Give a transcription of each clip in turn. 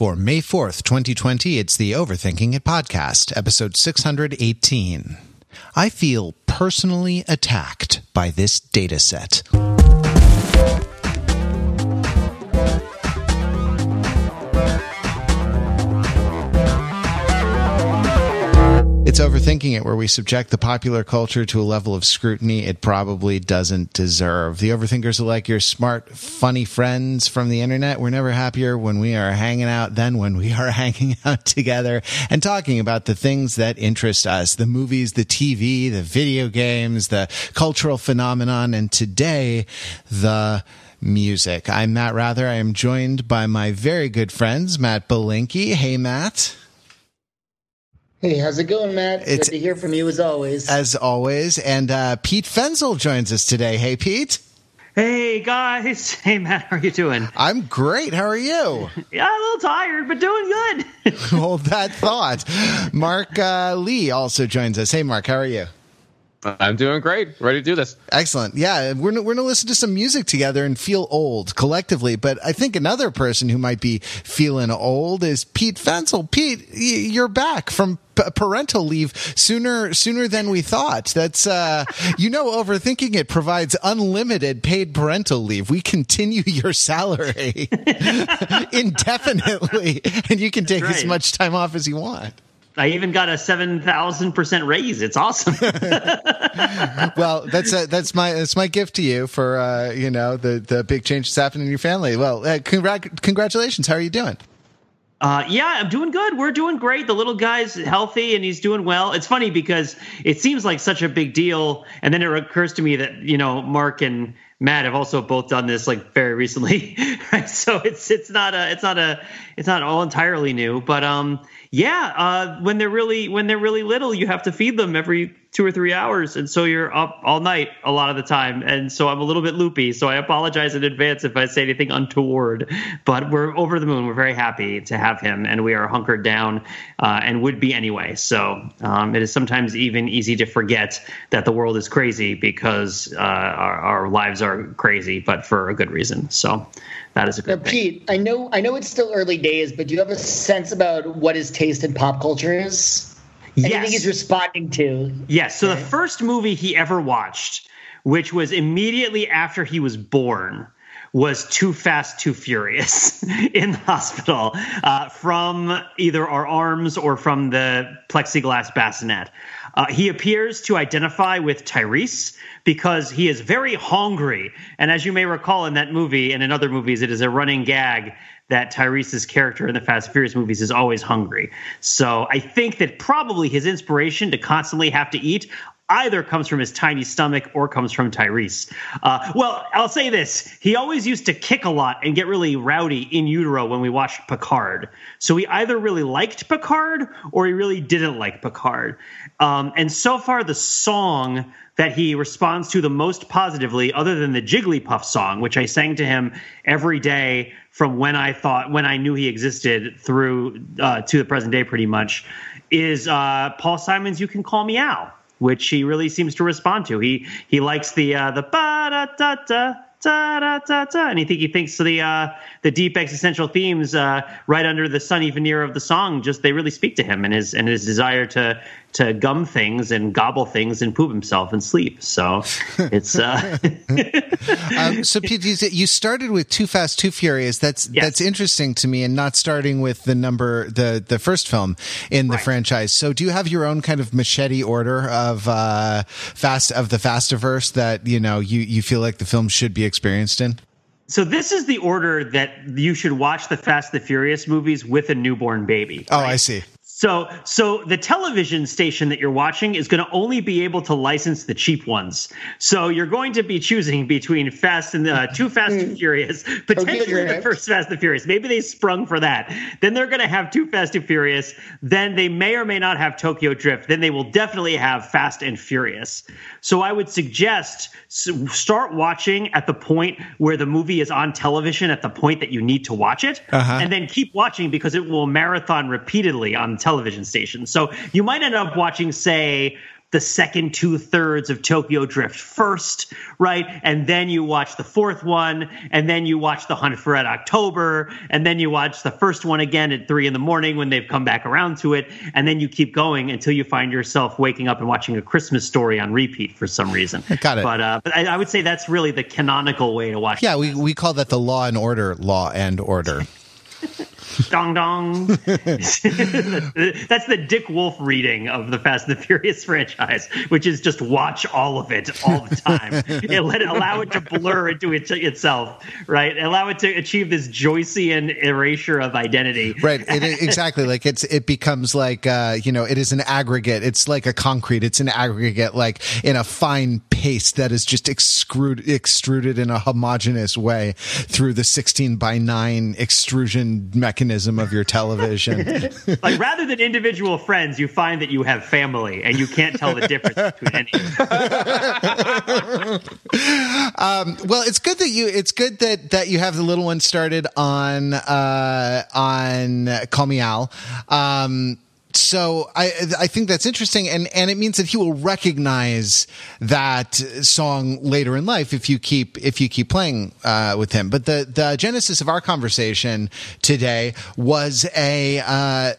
For May 4th, 2020, it's the Overthinking It podcast, episode 618. I feel personally attacked by this data set. It's overthinking it, where we subject the popular culture to a level of scrutiny it probably doesn't deserve. The overthinkers are like your smart, funny friends from the internet. We're never happier when we are hanging out than when we are hanging out together and talking about the things that interest us the movies, the TV, the video games, the cultural phenomenon, and today, the music. I'm Matt Wrather. I am joined by my very good friends, Matt Belinkie. Hey, Matt. Hey, how's it going, Matt? It's- Good to hear from you as always. as always. And uh, Pete Fenzel joins us today. Hey, Pete. Hey guys, hey Matt, how are you doing? I'm great. How are you? Yeah, a little tired, but doing good. Hold that thought. Mark uh, Lee also joins us. Hey, Mark. How are you? I'm doing great. Ready to do this. Excellent. Yeah, we're we're gonna listen to some music together and feel old collectively. But I think another person who might be feeling old is Pete Fenzel. Pete, you're back from parental leave sooner sooner than we thought. That's uh, you know, overthinking it provides unlimited paid parental leave. We continue your salary indefinitely, and you can take as much time off as you want. I even got a seven thousand percent raise. It's awesome. well, that's uh, that's my that's my gift to you for uh, you know the the big change that's happened in your family. Well, uh, congrat- congratulations. How are you doing? Uh, yeah, I'm doing good. We're doing great. The little guy's healthy and he's doing well. It's funny because it seems like such a big deal, and then it occurs to me that you know Mark and Matt have also both done this like very recently, right? So it's it's not a it's not a it's not all entirely new, but um yeah, uh, when they're really when they're really little, you have to feed them every two or three hours, and so you're up all night a lot of the time, and so I'm a little bit loopy. So I apologize in advance if I say anything untoward, but we're over the moon. We're very happy to have him, and we are hunkered down, uh, and would be anyway. So um, it is sometimes even easy to forget that the world is crazy because uh, our, our lives are crazy, but for a good reason. So that is a now, good thing. Pete, I know I know it's still early days, but do you have a sense about what his taste in pop culture is? Anything Yes. he's responding to? Yes. So the first movie he ever watched, which was immediately after he was born, was Too Fast, Too Furious in the hospital uh, from either our arms or from the plexiglass bassinet. Uh, he appears to identify with Tyrese because he is very hungry. And as you may recall in that movie and in other movies, it is a running gag that Tyrese's character in the Fast Furious movies is always hungry. So I think that probably his inspiration to constantly have to eat either comes from his tiny stomach or comes from Tyrese. Uh, well, I'll say this: he always used to kick a lot and get really rowdy in utero when we watched Picard. So he either really liked Picard or he really didn't like Picard. Um, and so far, the song that he responds to the most positively, other than the Jigglypuff song, which I sang to him every day from when I thought when I knew he existed through uh, to the present day, pretty much, is uh, Paul Simon's "You Can Call Me Al," which he really seems to respond to. He he likes the uh, the ba da da da. Da, da, da, da. And he think he thinks the uh, the deep existential themes uh, right under the sunny veneer of the song just they really speak to him and his and his desire to to gum things and gobble things and poop himself and sleep. So it's uh, Um, so, Pete, you, started with Too Fast, Too Furious. That's Yes. that's interesting to me, and not starting with the number the the first film in the Right. franchise. So, do you have your own kind of machete order of uh, fast of the Fastiverse that you know you you feel like the film should be experienced in? So this is the order that you should watch the Fast and the Furious movies with a newborn baby. Oh, I see. So, so the television station that you're watching is going to only be able to license the cheap ones. So you're going to be choosing between Fast and uh, Too Fast and Furious, potentially the first Fast and Furious. Maybe they sprung for that. Then they're going to have Too Fast and Furious. Then they may or may not have Tokyo Drift. Then they will definitely have Fast and Furious. So I would suggest start watching at the point where the movie is on television at the point that you need to watch it, and then keep watching because it will marathon repeatedly on the television station. So you might end up watching, say, the second two thirds of Tokyo Drift first, right? And then you watch the fourth one, and then you watch The Hunt for Red October, and then you watch the first one again at three in the morning when they've come back around to it, and then you keep going until you find yourself waking up and watching a Christmas story on repeat for some reason. Got it. But, uh, but I, I would say that's really the canonical way to watch. Yeah, we, we call that the Law and Order, Law and Order. dong dong. That's the Dick Wolf reading of the Fast and the Furious franchise, which is just watch all of it all the time. it let it allow it to blur into it, itself, right? Allow it to achieve this Joycean erasure of identity. Right. It, exactly. Like it's it becomes like uh, you know it is an aggregate. It's like a concrete. It's an aggregate, like in a fine paste that is just extruded extruded in a homogeneous way through the sixteen by nine extrusion mechanism of your television. like rather than individual friends, you find that you have family, and you can't tell the difference between any. um, well, it's good that you. It's good that that you have the little one started on uh, on Call Me Al. Um, so I I think that's interesting, and and it means that he will recognize that song later in life if you keep if you keep playing uh, with him. But the the genesis of our conversation today was a. Uh,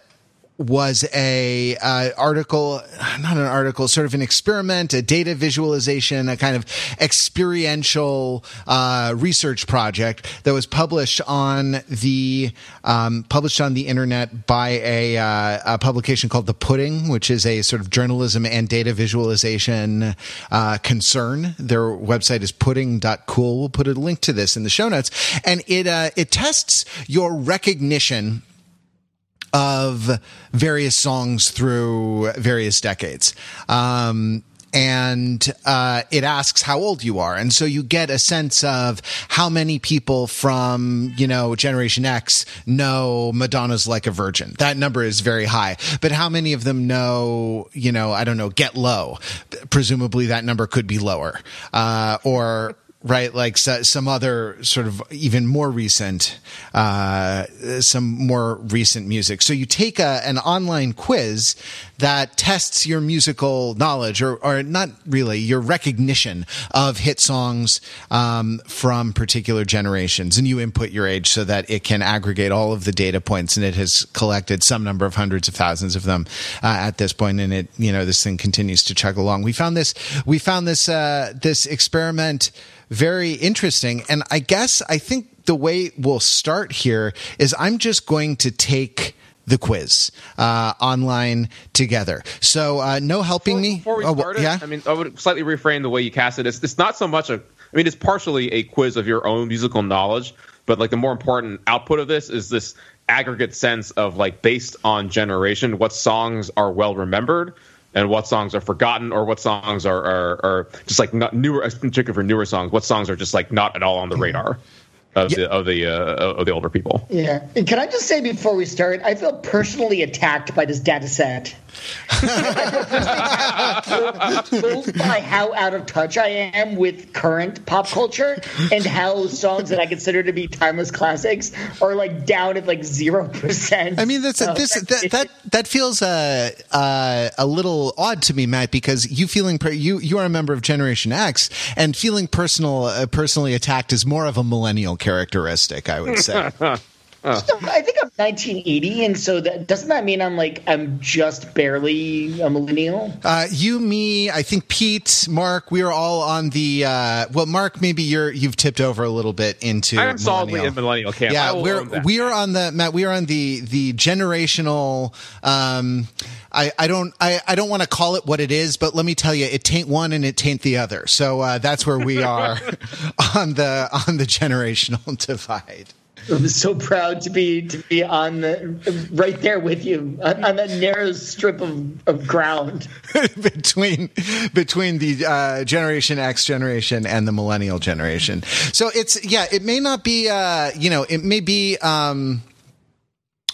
was a uh, article, not an article, sort of an experiment, a data visualization, a kind of experiential uh, research project that was published on the um, published on the internet by a, uh, a, publication called The Pudding, which is a sort of journalism and data visualization uh, concern. Their website is pudding.cool. We'll put a link to this in the show notes, and it uh, it tests your recognition of various songs through various decades. Um, and uh, it asks how old you are, and so you get a sense of how many people from you know Generation X know Madonna's "Like a Virgin." That number is very high, but how many of them know you know I don't know Get Low? Presumably that number could be lower, uh, or right? Like so, some other sort of even more recent, uh, some more recent music. So you take a, an online quiz that tests your musical knowledge or, or not really your recognition of hit songs, um, from particular generations. And you input your age so that it can aggregate all of the data points and it has collected some number of hundreds of thousands of them, uh, at this. And it, you know, this thing continues to chug along. We found this, we found this, uh, this experiment, very interesting. And I guess I think the way we'll start here is I'm just going to take the quiz uh, online together. So uh, no helping before, me. Before we oh, start yeah? I mean, I would slightly reframe the way you cast it. It's, it's not so much a. I mean, it's partially a quiz of your own musical knowledge, but like the more important output of this is this aggregate sense of like based on generation, what songs are well remembered and what songs are forgotten or what songs are are, are just like not newer, particularly for newer songs, what songs are just like not at all on the radar of yeah. the of the uh, of the older people. Yeah, and can I just say before we start, I feel personally attacked by this data set. Both by how out of touch I am with current pop culture and how songs that I consider to be timeless classics are like down at like zero percent. I mean, that's this that, that that feels uh, uh, a little odd to me, Matt, because you feeling you you are a member of Generation X, and feeling personal uh, personally attacked is more of a millennial characteristic, I would say. Uh. So I think I'm 1980, and so that doesn't that mean I'm like I'm just barely a millennial? Uh, you, me, I think Pete, Mark, we are all on the. Uh, well, Mark, maybe you're you've tipped over a little bit into. I'm solidly in millennial camp. Yeah, we're we are on the Matt. We are on the the generational. Um, I, I don't I, I don't want to call it what it is, but let me tell you, it taint one and it taint the other. So uh, that's where we are on the on the generational divide. I'm so proud to be to be on the right there with you on, on that narrow strip of, of ground between between the uh, Generation X generation and the Millennial generation. So it's yeah, it may not be uh, you know it may be. Um,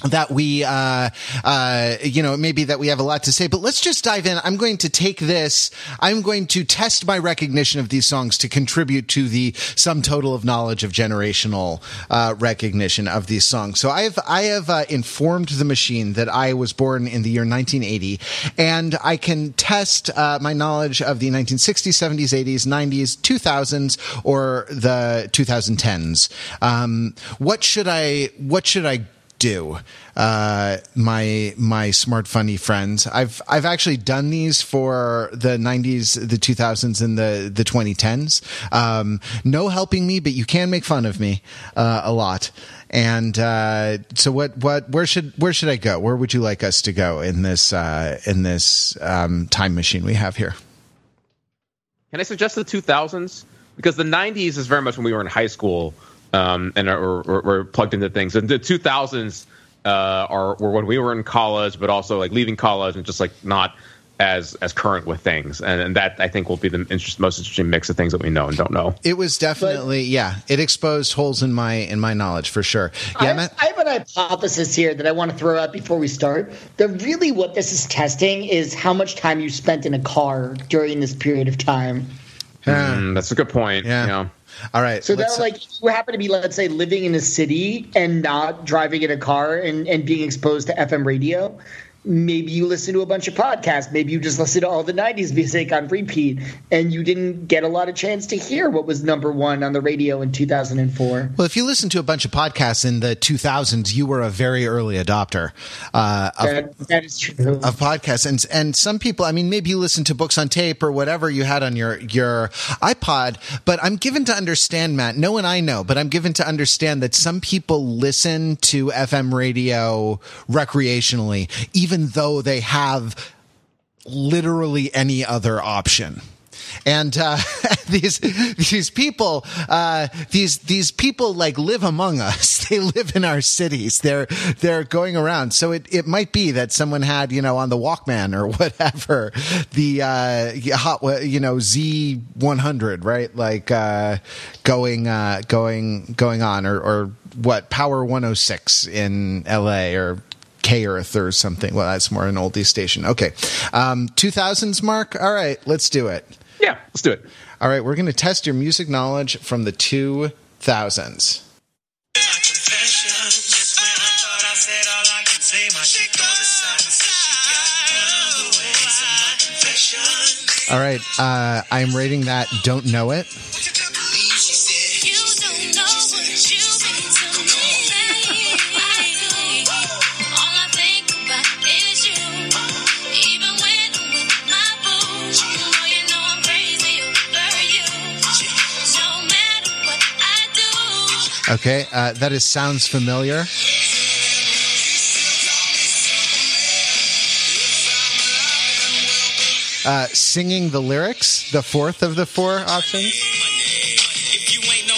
that we, uh, uh, you know, maybe that we have a lot to say, but let's just dive in. I'm going to take this. I'm going to test my recognition of these songs to contribute to the sum total of knowledge of generational, uh, recognition of these songs. So I have, I have, uh, informed the machine that I was born in the year 1980 and I can test, uh, my knowledge of the 1960s, 70s, 80s, 90s, 2000s, or the 2010s. Um, what should I, what should I do. Uh, my my smart funny friends. I've i've actually done these for the 90s the 2000s and the the 2010s um, no helping me but you can make fun of me uh, a lot. And uh, so what what where should where should i go? Where would you like us to go in this uh, in this um, time machine we have here? Can I suggest the 2000s? Because the 90s is very much when we were in high school um, and are, are, are plugged into things. And the 2000s uh, are were when we were in college, but also like leaving college and just like not as as current with things. And, and that I think will be the interest, most interesting mix of things that we know and don't know. it was definitely yeah it exposed holes in my in my knowledge for sure yeah I, Matt? I have an hypothesis here that I want to throw out before we start. That really what this is testing is how much time you spent in a car during this period of time. Mm, that's a good point. Yeah. You know. All right So that like if you happen to be, let's say, living in a city and not driving in a car and, and being exposed to FM radio, maybe you listen to a bunch of podcasts. Maybe you just listen to all the '90s music on repeat, and you didn't get a lot of chance to hear what was number one on the radio in 2004. Well, if you listen to a bunch of podcasts in the 2000s, you were a very early adopter uh, of, That, that is true. of podcasts, and and some people, I mean, maybe you listen to books on tape or whatever you had on your your iPod. But I'm given to understand, Matt. No one I know, but I'm given to understand that some people listen to FM radio recreationally, even though they have literally any other option. And uh, these these people uh, these these people like live among us. They live in our cities. They're they're going around. So it, it might be that someone had you know on the Walkman or whatever the uh, hot you know Z one hundred right like uh, going uh, going going on or or what Power one hundred six in L.A. or K Earth or something. Well, that's more an oldie station. Okay. Um, 2000s mark. All right, let's do it. Yeah, let's do it. All right, we're going to test your music knowledge from the 2000s. All right, uh, I'm rating that Don't Know It. Okay, uh, that is sounds familiar. Uh, singing the lyrics, the fourth of the four options. If you ain't no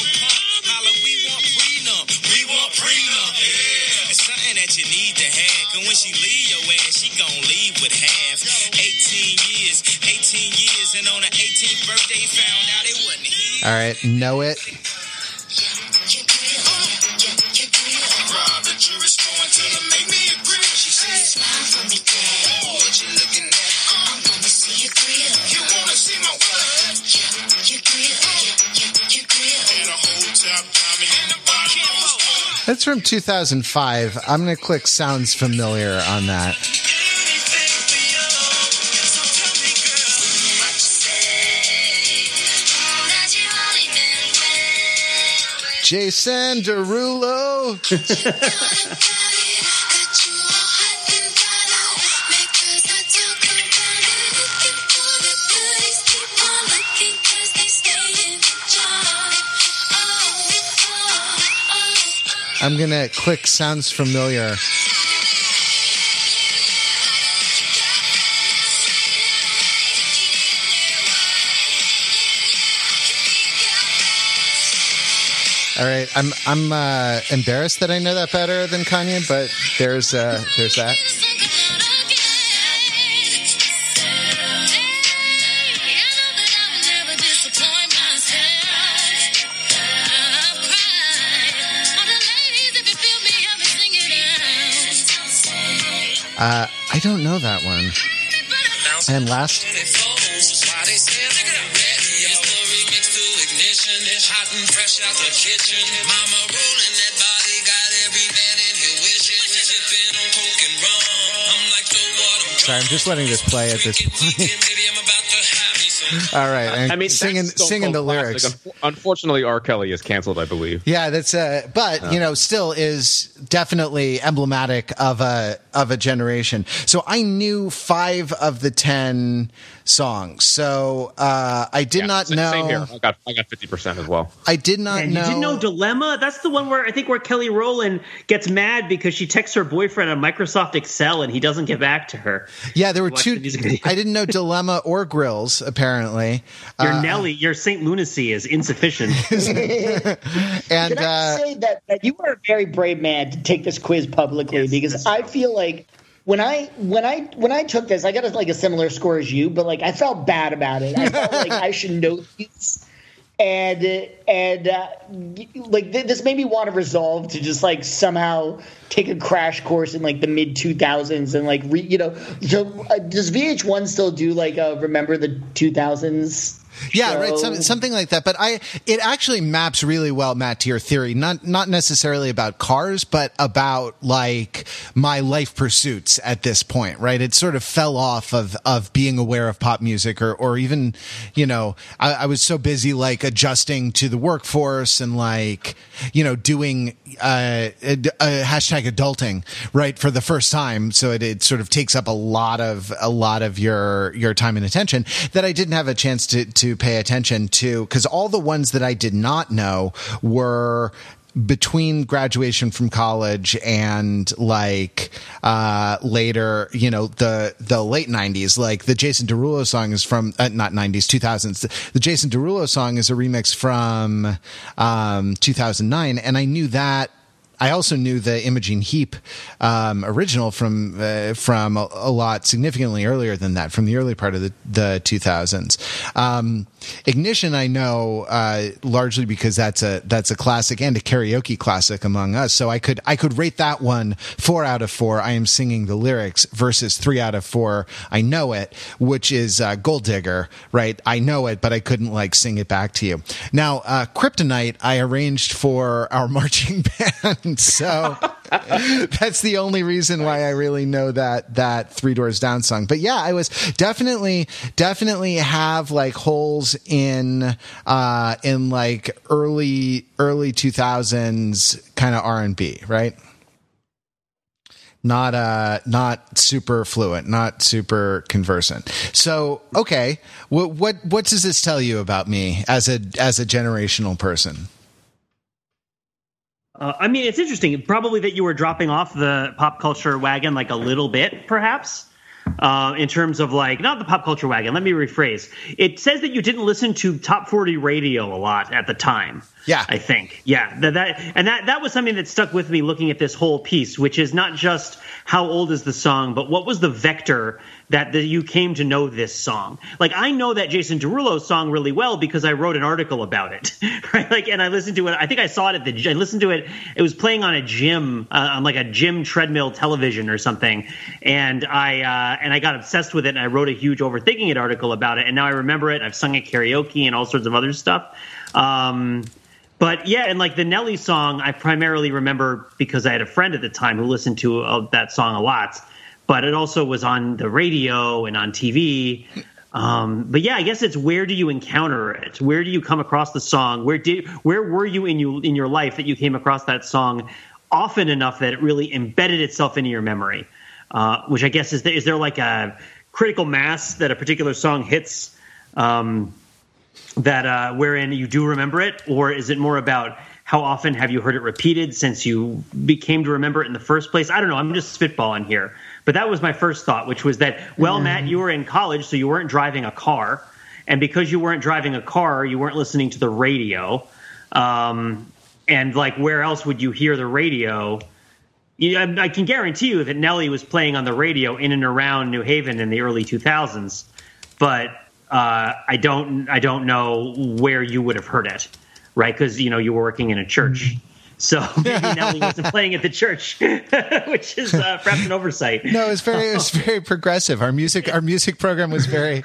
That's from 2005. I'm going to click sounds familiar on that. Jason Derulo. I'm going to click sounds familiar. All right, I'm I'm uh, embarrassed that I know that better than Kanye, but there's uh, there's that. Uh, I don't know that one. And last, sorry, I'm just letting this play at this point. All right, and I mean, singing singing the Cold classic. lyrics. Unfortunately, R. Kelly is canceled, I believe. Yeah, that's uh but you know, still is definitely emblematic of a of a generation. So I knew 5 of the 10 songs. So uh I did Yeah, not sa- know Same here. I got I got fifty percent as well. I did not And know you didn't know Dilemma? That's the one where I think where Kelly Rowland gets mad because she texts her boyfriend on Microsoft Excel and he doesn't get back to her. Yeah, there were two the. I didn't know Dilemma or Grills apparently. Your Uh, Nelly, your Saint Lunacy is insufficient. and Can I uh say that, that you are a very brave man to take this quiz publicly Yes, because I feel like when I when I when I took this, I got a, like a similar score as you, but like I felt bad about it. I felt like I should know these, and and uh, like th- this made me want to resolve to just like somehow take a crash course in like the mid 2000s and like re- you know so uh, does VH1 still do like uh, remember the 2000s yeah, right. Some, something like that. But I, it actually maps really well, Matt, to your theory. Not not necessarily about cars, but about like my life pursuits at this point, right? It sort of fell off of of being aware of pop music, or or even, you know, I, I was so busy like adjusting to the workforce and like, you know, doing uh, a, a uh, hashtag adulting, right, for the first time. So it, it sort of takes up a lot of a lot of your your time and attention that I didn't have a chance to to pay attention to because all the ones that I did not know were between graduation from college and like uh later you know the the late 90s like the jason derulo song is from uh, not 90s 2000s the, the jason derulo song is a remix from um 2009 and i knew that I also knew the Imogen Heap um, original from uh, from a, a lot significantly earlier than that, from the early part of the, the 2000s. Um, Ignition, I know uh, largely because that's a that's a classic and a karaoke classic among us. So I could I could rate that one four out of four. I am singing the lyrics versus three out of four. I know it, which is uh, Gold Digger, right? I know it, but I couldn't like sing it back to you. Now, uh, Kryptonite, I arranged for our marching band, so that's the only reason why I really know that that Three Doors Down song. But yeah, I was definitely definitely have like holes in uh in like early early 2000s kind of R&B, right? Not uh not super fluent, not super conversant. So, okay, what what what does this tell you about me as a as a generational person? Uh, I mean, it's interesting. Probably that you were dropping off the pop culture wagon like a little bit, perhaps, uh, in terms of like not the pop culture wagon. Let me rephrase. It says that you didn't listen to top forty radio a lot at the time. Yeah. I think. Yeah, that, that and that that was something that stuck with me looking at this whole piece, which is not just how old is the song, but what was the vector that the, you came to know this song. Like I know that Jason Derulo song really well because I wrote an article about it, right? Like, and I listened to it. I think I saw it at the. I listened to it. It was playing on a gym, uh, on like a gym treadmill television or something, and I uh, and I got obsessed with it. And I wrote a huge overthinking it article about it, and now I remember it. I've sung it karaoke and all sorts of other stuff. Um, but yeah, and like the Nelly song, I primarily remember because I had a friend at the time who listened to uh, that song a lot. But it also was on the radio and on TV. Um, but yeah, I guess it's where do you encounter it? Where do you come across the song? Where did where were you in you in your life that you came across that song often enough that it really embedded itself into your memory? Uh, which I guess is is there like a critical mass that a particular song hits? Um, that uh, wherein you do remember it, or is it more about how often have you heard it repeated since you became to remember it in the first place? I don't know. I'm just spitballing here, but that was my first thought, which was that well, Matt, you were in college, so you weren't driving a car, and because you weren't driving a car, you weren't listening to the radio, um, and like where else would you hear the radio? You, I, I can guarantee you that Nelly was playing on the radio in and around New Haven in the early 2000s, but uh, I don't I don't know where you would have heard it, right? Because you know you were working in a church. So maybe Nelly wasn't playing at the church, which is uh, perhaps an oversight. No, it was very, it was very progressive. Our music, our music program was very.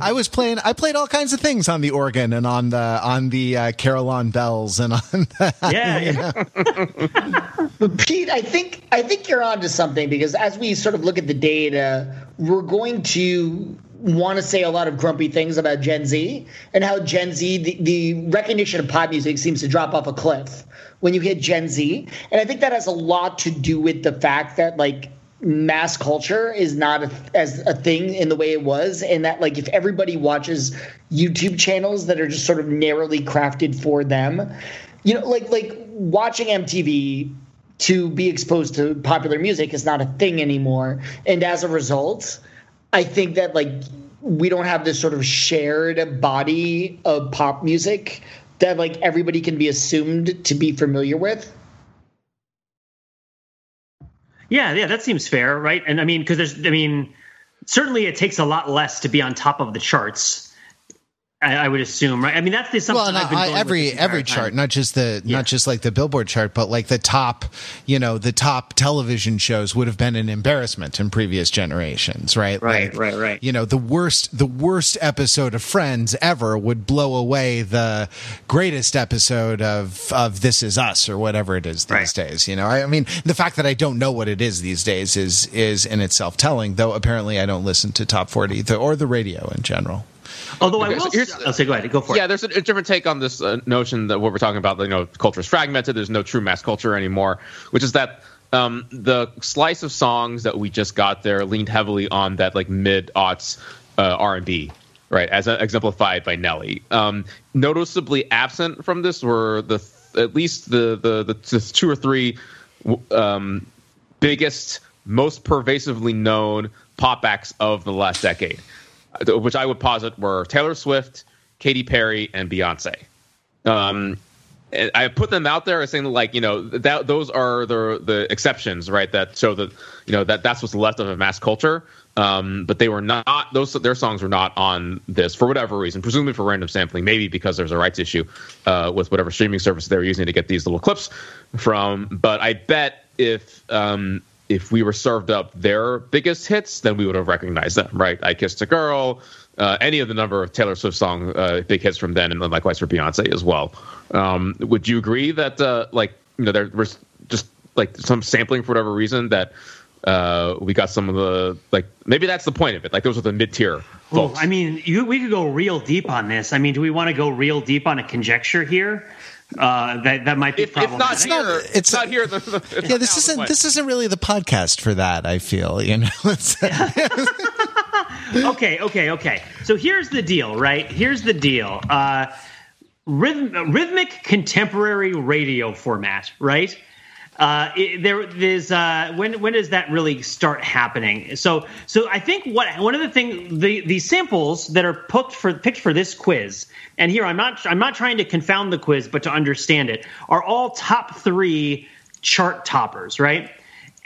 I was playing, I played all kinds of things on the organ and on the on the uh, Carillon bells and on. The, Yeah, yeah. But Pete, I think I think you're onto something because as we sort of look at the data, we're going to want to say a lot of grumpy things about Gen Z and how Gen Z the, the recognition of pop music seems to drop off a cliff when you hit Gen Z, and I think that has a lot to do with the fact that like mass culture is not a, as a thing in the way it was and that like if everybody watches youtube channels that are just sort of narrowly crafted for them you know like like watching mtv to be exposed to popular music is not a thing anymore. And as a result i think that like we don't have this sort of shared body of pop music that like everybody can be assumed to be familiar with Yeah, yeah, that seems fair, right? And I mean, because there's, I mean, certainly it takes a lot less to be on top of the charts. I, I would assume, right? I mean, that's the assumption well, I've been going with every every time. chart, not just the Yeah. not just like the Billboard chart, but like the top, you know, the top television shows would have been an embarrassment in previous generations, right? Right, Like, right, right. You know, the worst the worst episode of Friends ever would blow away the greatest episode of of This Is Us or whatever it is these Right. days. You know, I, I mean, the fact that I don't know what it is these days is is in itself telling. Though apparently I don't listen to top forty the, or the radio in general. Although I will, so here's- I'll say, go ahead, go for yeah, it. Yeah, there's a, a different take on this uh, notion that what we're talking about. You know, culture is fragmented. There's no true mass culture anymore, which is that um, the slice of songs that we just got there leaned heavily on that like mid aughts uh, R and B, right, as exemplified by Nelly. Um, noticeably absent from this were the at least the the, the, the two or three um, biggest, most pervasively known pop acts of the last decade, uh, which I would posit were Taylor Swift, Katy Perry, and Beyonce. Um, and I put them out there as saying like you know that those are the the exceptions, right? That show that you know that that's what's left of a mass culture. Um, but they were not those their songs were not on this for whatever reason, presumably for random sampling, maybe because there's a rights issue uh, with whatever streaming service they were using to get these little clips from. But I bet if um, if we were served up their biggest hits, then we would have recognized them, right? I Kissed a Girl, uh, any of the number of Taylor Swift song uh, big hits from then, and then likewise for Beyonce as well. Um, would you agree that uh, like you know there was just like some sampling for whatever reason that uh, we got some of the like maybe that's the point of it. Like those are the mid tier Ooh, folks. I mean, you, we could go real deep on this. I mean, do we want to go real deep on a conjecture here? Uh, that that might be if, if not problematic. here, It's it's not- not here. The, the, it's Yeah, this isn't this isn't really the podcast for that. I feel you know. Okay, okay, okay. So here's the deal, right? Here's the deal. Uh, rhythm, rhythmic contemporary radio format, right? Uh, it, there is uh, when when does that really start happening? So so I think what one of the things the the samples that are picked for picked for this quiz, and here I'm not I'm not trying to confound the quiz, but to understand it, are all top three chart toppers, right?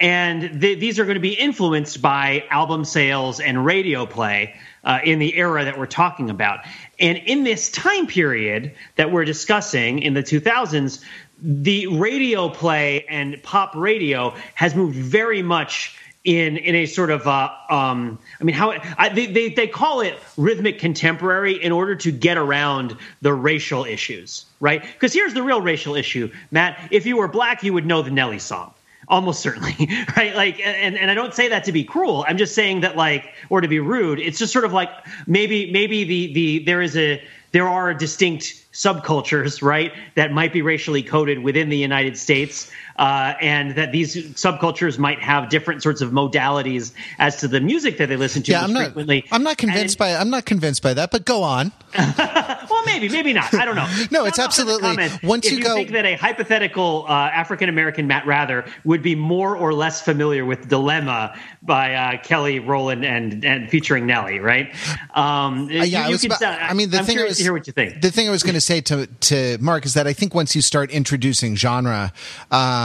and th- these are going to be influenced by album sales and radio play uh, in the era that we're talking about. And in this time period that we're discussing in the 2000s, the radio play and pop radio has moved very much in in a sort of uh, um, I mean how I, they, they they call it rhythmic contemporary in order to get around the racial issues, right? Because here's the real racial issue, Matt. If you were black, you would know the Nelly song almost certainly right like and and i don't say that to be cruel i'm just saying that like or to be rude it's just sort of like maybe maybe the the there is a there are distinct subcultures right that might be racially coded within the united states uh, and that these subcultures might have different sorts of modalities as to the music that they listen to yeah, I'm not. frequently I'm not convinced And- by. I'm not convinced by that. But go on. well, maybe, maybe not. I don't know. No, it's Sound off in the absolutely- once if you you go- think that a hypothetical uh, African American Matt Wrather would be more or less familiar with "Dilemma" by uh, Kelly Rowland and and featuring Nelly, right? Um, Uh, yeah, I was about- I mean, the I'm thing curious was, to hear what you think. The thing I was going to say to to Mark is that I think once you start introducing genre, um,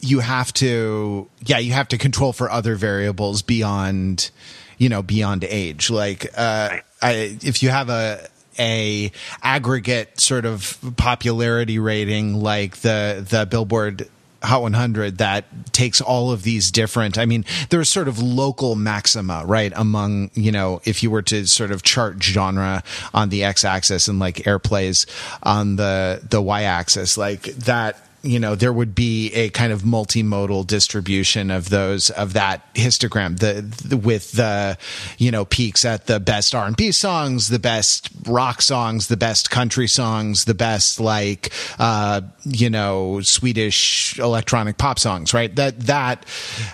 you have to, yeah, you have to control for other variables beyond, you know, beyond age. Like, uh, I, if you have a a aggregate sort of popularity rating like the the Billboard Hot 100 that takes all of these different. I mean, there's sort of local maxima, right? Among you know, if you were to sort of chart genre on the x-axis and like airplays on the the y-axis, like that you know there would be a kind of multimodal distribution of those of that histogram the, the with the you know peaks at the best R&B songs the best rock songs the best country songs the best like uh you know Swedish electronic pop songs right? That that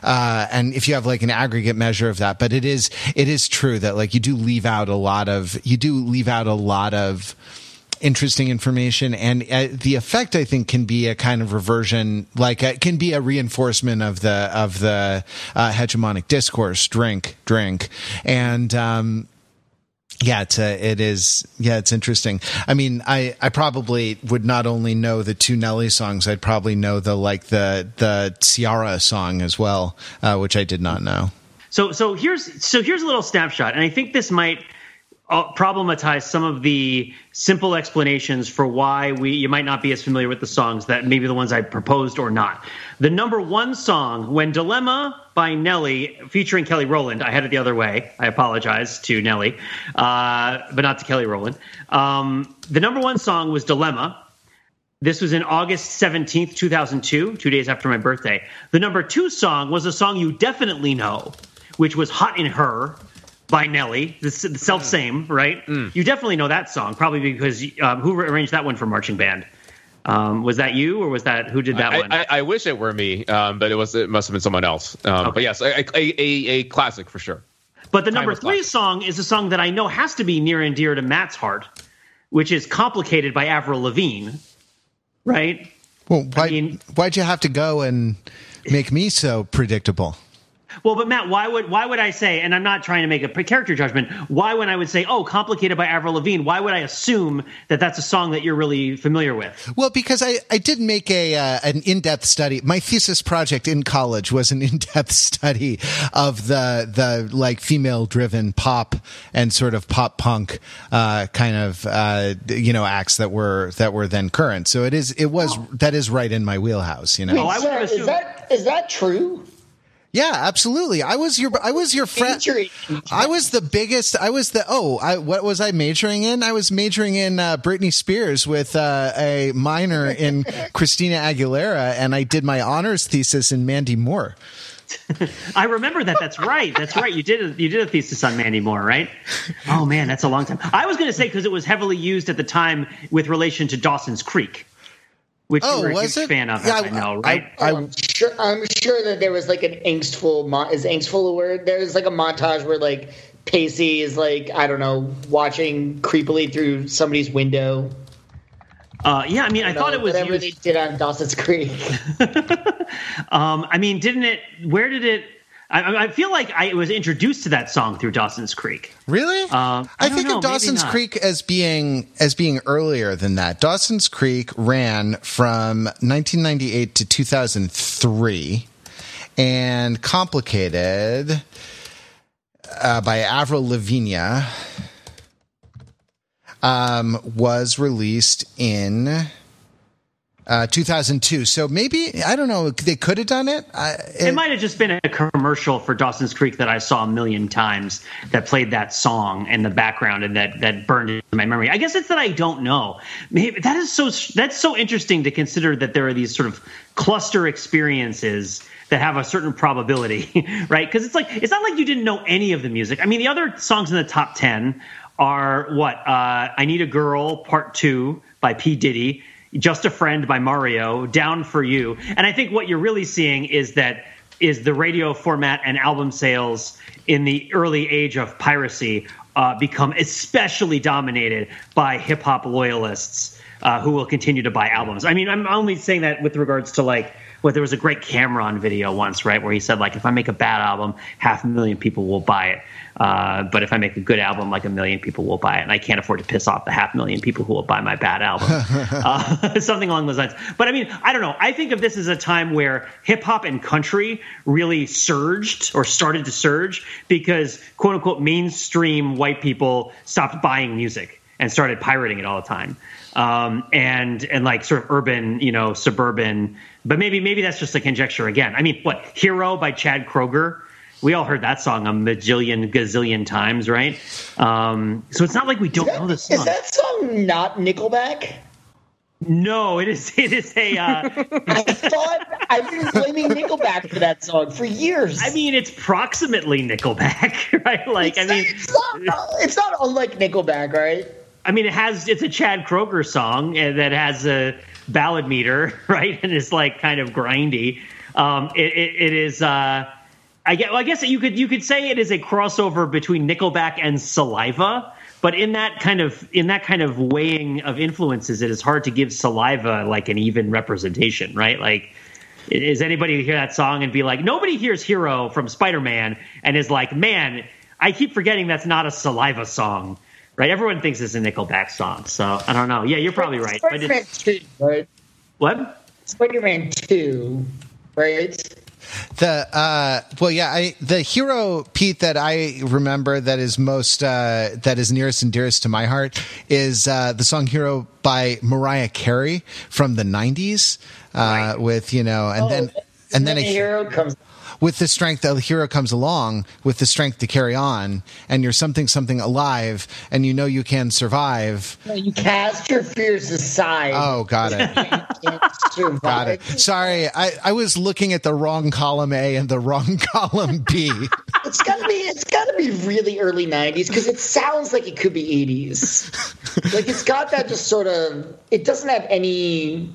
uh and if you have like an aggregate measure of that but it is it is true that like you do leave out a lot of you do leave out a lot of interesting information and uh, the effect i think can be a kind of reversion like it can be a reinforcement of the of the uh, hegemonic discourse drink drink and um yeah, it's a, it is. Yeah, it's interesting. I mean, I, I probably would not only know the two Nelly songs, I'd probably know the like the the Ciara song as well, uh, which I did not know. So so here's so here's a little snapshot, and I think this might uh, problematize some of the simple explanations for why we you might not be as familiar with the songs that maybe the ones I proposed or not. The number one song, "When Dilemma" by Nelly, featuring Kelly Rowland. I had it the other way. I apologize to Nelly, uh, but not to Kelly Rowland. Um, the number one song was "Dilemma." This was in August 17th, 2002, two days after my birthday. The number two song was a song you definitely know, which was Hot in Her by Nelly, the, the self same, right? You definitely know that song, probably because um, who arranged that one for marching band? Um, was that you or was that who did that I, one? I, I wish it were me, um, but it was it must have been someone else. Um, But yes, a, a, a, a classic for sure. But the number three classic. song is a song that I know has to be near and dear to Matt's heart, which is "Complicated" by Avril Lavigne, right? Well, why mean- why'd you have to go and make me so predictable? Well, but Matt, why would why would I say? And I'm not trying to make a character judgment. Why, when I would say, "Oh, complicated" by Avril Lavigne, why would I assume that that's a song that you're really familiar with? Well, because I, I did make a uh, an in depth study. My thesis project in college was an in depth study of the the like female driven pop and sort of pop punk uh, kind of uh, you know acts that were that were then current. So it is it was that is right in my wheelhouse. You know. Oh, I would have is that is that true? Yeah, absolutely. I was your I was your friend. I was the biggest. I was the oh. I what was I majoring in? I was majoring in uh, Britney Spears with uh, a minor in Christina Aguilera, and I did my honors thesis in Mandy Moore. I remember that. That's right. That's right. You did a, you did a thesis on Mandy Moore, right? Oh man, that's a long time. I was going to say because it was heavily used at the time with relation to Dawson's Creek, which Oh, you were a was huge it? fan of. Yeah, as I know, I- right? I- I'm sure. I'm sure that there was like an angstful. Mo- is angstful a word? There's like a montage where like Pacey is like I don't know watching creepily through somebody's window. uh, yeah, I mean, I You know, thought it was whatever used. they did on Dawson's Creek. Um, I mean, didn't it? Where did it? I- I, feel like I was introduced to that song through Dawson's Creek. Really? Um, I I, think know, of Dawson's. Creek as being as being earlier than that. Dawson's Creek ran from 1998 to 2003, and complicated uh, by Avril Lavigne um, was released in. Uh, 2002. So maybe I don't know. They could have done it. I, It might have just been a commercial for Dawson's Creek that I saw a million times that played that song in the background and that that burned into my memory. I guess it's that I don't know. Maybe that is so that's so interesting to consider that there are these sort of cluster experiences that have a certain probability, right? Because it's like it's not like you didn't know any of the music. I mean, the other songs in the top ten are what? Uh, I Need a Girl Part Two by P Diddy. Just a Friend by Mario, Down for You. And I think what you're really seeing is that is the radio format and album sales in the early age of piracy uh, become especially dominated by hip hop loyalists uh, who will continue to buy albums. I mean, I'm only saying that with regards to like, well, there was a great Cam'ron video once, right, where he said like, if I make a bad album, half a million people will buy it. Uh, but if I make a good album, like a million people will buy it, and I can't afford to piss off the half million people who will buy my bad album, uh, something along those lines. But I mean, I don't know. I think of this as a time where hip hop and country really surged or started to surge because quote unquote mainstream white people stopped buying music and started pirating it all the time. Um, and and like sort of urban, you know, suburban. But maybe maybe that's just a conjecture again. I mean, what "Hero" by Chad Kroeger? We all heard that song a majillion gazillion times, right? Um, so it's not like we don't know this song. Is that song not Nickelback? no, it is. It is a. Uh, I thought I've been blaming Nickelback for that song for years. I mean, it's proximately Nickelback, right? Like, I mean, it's not, it's not unlike Nickelback, right? I mean, it has it's a Chad Kroeger song that has a ballad meter, right, and it's like kind of grindy. Um, it, it, it is. Uh, I guess, well, I guess you could you could say it is a crossover between Nickelback and Saliva, but in that kind of in that kind of weighing of influences, it is hard to give Saliva like an even representation, right? Like, is anybody hear that song and be like, nobody hears "Hero" from Spider Man and is like, man, I keep forgetting that's not a Saliva song, right? Everyone thinks it's a Nickelback song, so I don't know. Yeah, you're probably right, but Spider-Man it's, 2, right? what? Spider-Man 2, right? The uh, well, yeah, I the hero Pete that I remember that is most uh, that is nearest and dearest to my heart is uh, the song "Hero" by Mariah Carey from the '90s, uh, with you know, and then and then a a, hero comes. With the strength the hero comes along with the strength to carry on, and you're something something alive, and you know you can survive. You cast your fears aside. Oh, got it. You can't survive. Got it. Sorry, I, I was looking at the wrong column A and the wrong column B. It's gotta be. It's gotta be really early '90s because it sounds like it could be '80s. Like it's got that just sort of. It doesn't have any.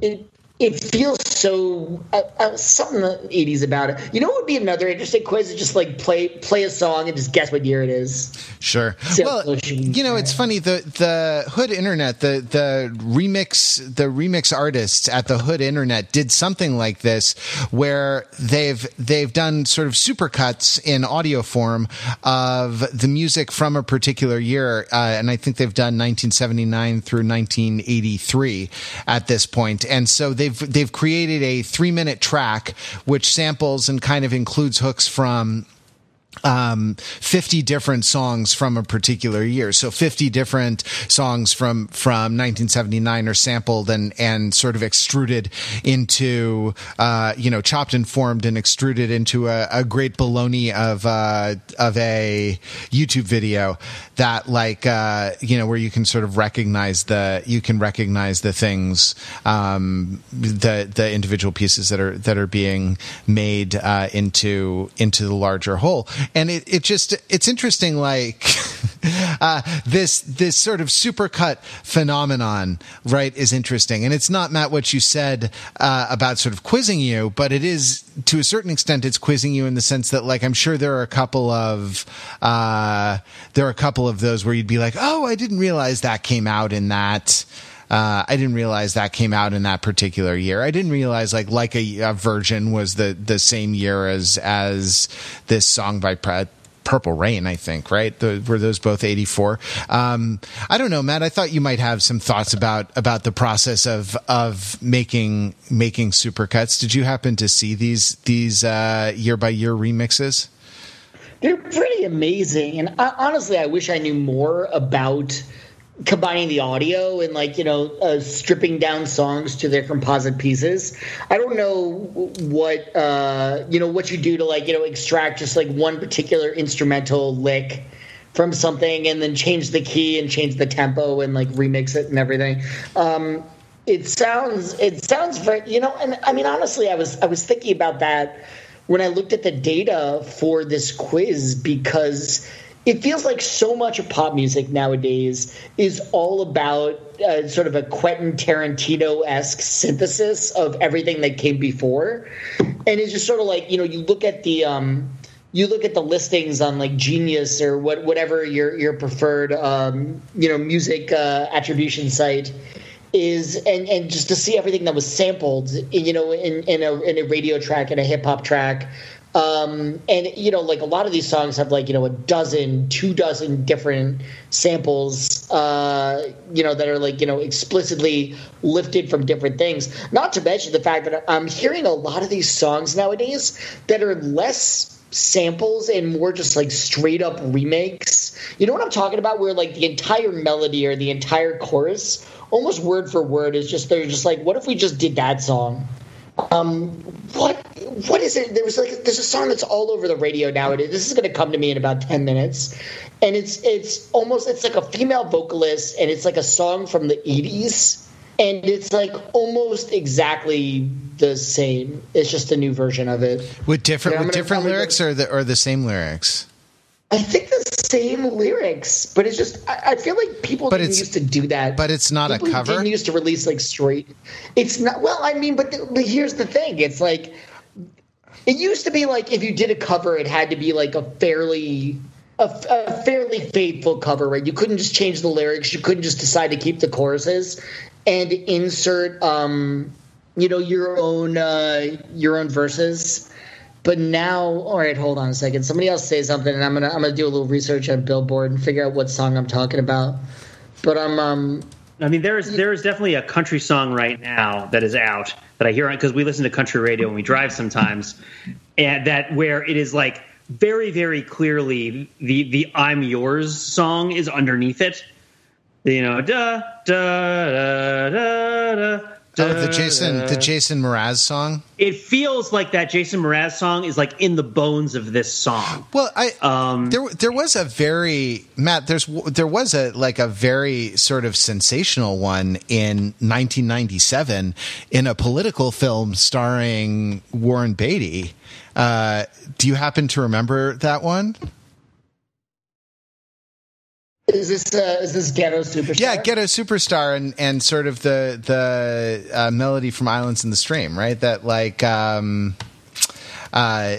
It it feels so uh, uh, something '80s about it. You know what would be another interesting quiz? Is just like play play a song and just guess what year it is. Sure. Well, you know, it's funny the the Hood Internet, the the remix the remix artists at the Hood Internet did something like this where they've they've done sort of supercuts in audio form of the music from a particular year, uh, and I think they've done 1979 through 1983 at this point, and so they've they've created a three minute track which samples and kind of includes hooks from um, 50 different songs from a particular year. So 50 different songs from, from 1979 are sampled and, and sort of extruded into, uh, you know, chopped and formed and extruded into a, a great baloney of, uh, of a YouTube video that like, uh, you know, where you can sort of recognize the, you can recognize the things, um, the, the individual pieces that are, that are being made, uh, into, into the larger whole and it, it just it's interesting like uh, this this sort of supercut phenomenon right is interesting. And it's not matt what you said uh, about sort of quizzing you but it is to a certain extent it's quizzing you in the sense that like i'm sure there are a couple of uh, there are a couple of those where you'd be like oh i didn't realize that came out in that uh, I didn't realize that came out in that particular year. I didn't realize like like a, a was the the same year as as this song by Purple Rain. I think right. The, were those both eighty four? Um, I don't know, Matt. I thought you might have some thoughts about about the process of of making making supercuts. Did you happen to see these these uh, year by year remixes? They're pretty amazing, and I, honestly, I wish I knew more about combining the audio and like you know uh, stripping down songs to their composite pieces. I don't know what uh, you know what you do to like you know extract just like one particular instrumental lick from something and then change the key and change the tempo and like remix it and everything. Um, it sounds it sounds very you know and I mean honestly I was I was thinking about that when I looked at the data for this quiz because it feels like so much of pop music nowadays is all about uh, sort of a Quentin Tarantino esque synthesis of everything that came before, and it's just sort of like you know you look at the um, you look at the listings on like Genius or what whatever your your preferred um, you know music uh, attribution site is and and just to see everything that was sampled you know in in a in a radio track and a hip hop track um, and you know like a lot of these songs have like you know a dozen two dozen different samples uh, you know that are like you know explicitly lifted from different things not to mention the fact that i'm hearing a lot of these songs nowadays that are less samples and more just like straight up remakes. You know what I'm talking about? Where like the entire melody or the entire chorus, almost word for word, is just they're just like, what if we just did that song? Um, what what is it? There was like there's a song that's all over the radio nowadays. This is going to come to me in about ten minutes, and it's it's almost it's like a female vocalist, and it's like a song from the '80s, and it's like almost exactly the same. It's just a new version of it. with different with different lyrics or the or the same lyrics. I think the same lyrics, but it's just I, I feel like people But didn't used to do that. but it's not a cover? Didn't used to release like straight. It's not. Well, I mean, but, the, but here's the thing. It's like it used to be like if you did a cover, it had to be like a fairly a, a fairly faithful cover, right? You couldn't just change the lyrics. You couldn't just decide to keep the choruses and insert, um, you know, your own uh, your own verses. But now, all right, hold on a second. Somebody else say something, and I'm gonna I'm gonna do a little research on Billboard and figure out what song I'm talking about. But I'm um I mean, there is mm-hmm. there is definitely a country song right now that is out that I hear because we listen to country radio when we drive sometimes, and that where it is like very very clearly the the "I'm Yours" song is underneath it. You know, da da da da da. Oh, the Jason the. Jason Mraz song. It feels like that Jason Mraz song is like in the bones of this song. Well, I Um, there there was a very Matt. There's there was a like a very sort of sensational one in 1997 in a political film starring Warren Beatty. Uh, do you happen to remember that one? Is this uh, is this ghetto superstar? Yeah, Ghetto Superstar and and sort of the the uh, melody from Islands in the Stream, right? That like um uh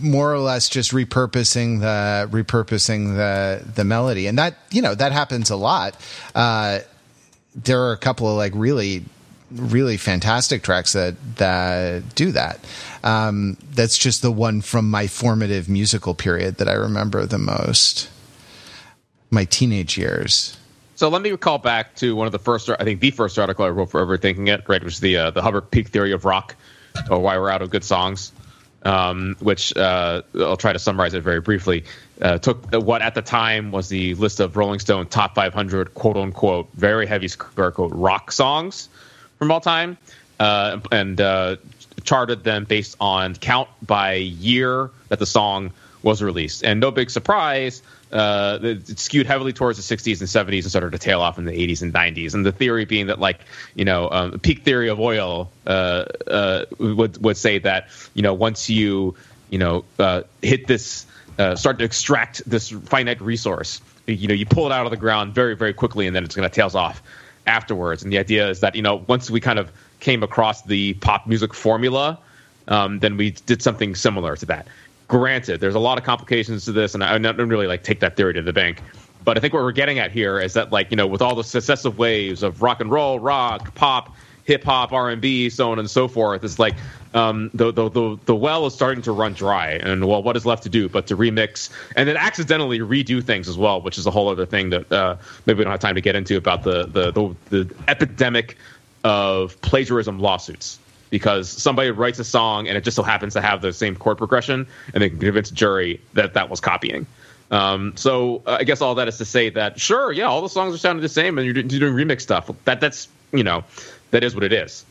more or less just repurposing the repurposing the the melody. And that, you know, that happens a lot. Uh there are a couple of like really really fantastic tracks that that do that. Um that's just the one from my formative musical period that I remember the most. My teenage years. So let me recall back to one of the first, I think the first article I wrote for Overthinking It, right, which is the uh, the Hubbert Peak Theory of Rock, or Why We're Out of Good Songs, um, which uh, I'll try to summarize it very briefly. Uh, took what at the time was the list of Rolling Stone top 500 quote unquote very heavy square quote rock songs from all time, uh, and uh, charted them based on count by year that the song was released. And no big surprise, uh, it skewed heavily towards the 60s and 70s and started to tail off in the 80s and 90s. And the theory being that, like, you know, um, peak theory of oil uh, uh, would would say that, you know, once you, you know, uh, hit this, uh, start to extract this finite resource, you know, you pull it out of the ground very, very quickly, and then it's going to tails off afterwards. And the idea is that, you know, once we kind of came across the pop music formula, um, then we did something similar to that. Granted, there's a lot of complications to this, and I don't really like take that theory to the bank. But I think what we're getting at here is that, like, you know, with all the successive waves of rock and roll, rock, pop, hip hop, R and B, so on and so forth, it's like um, the, the the the well is starting to run dry, and well, what is left to do but to remix and then accidentally redo things as well, which is a whole other thing that uh, maybe we don't have time to get into about the the the, the epidemic of plagiarism lawsuits because somebody writes a song and it just so happens to have the same chord progression and they can convince jury that that was copying. Um, so uh, I guess all that is to say that sure, yeah, all the songs are sounding the same and you're, you're doing remix stuff. That that's you know that is what it is.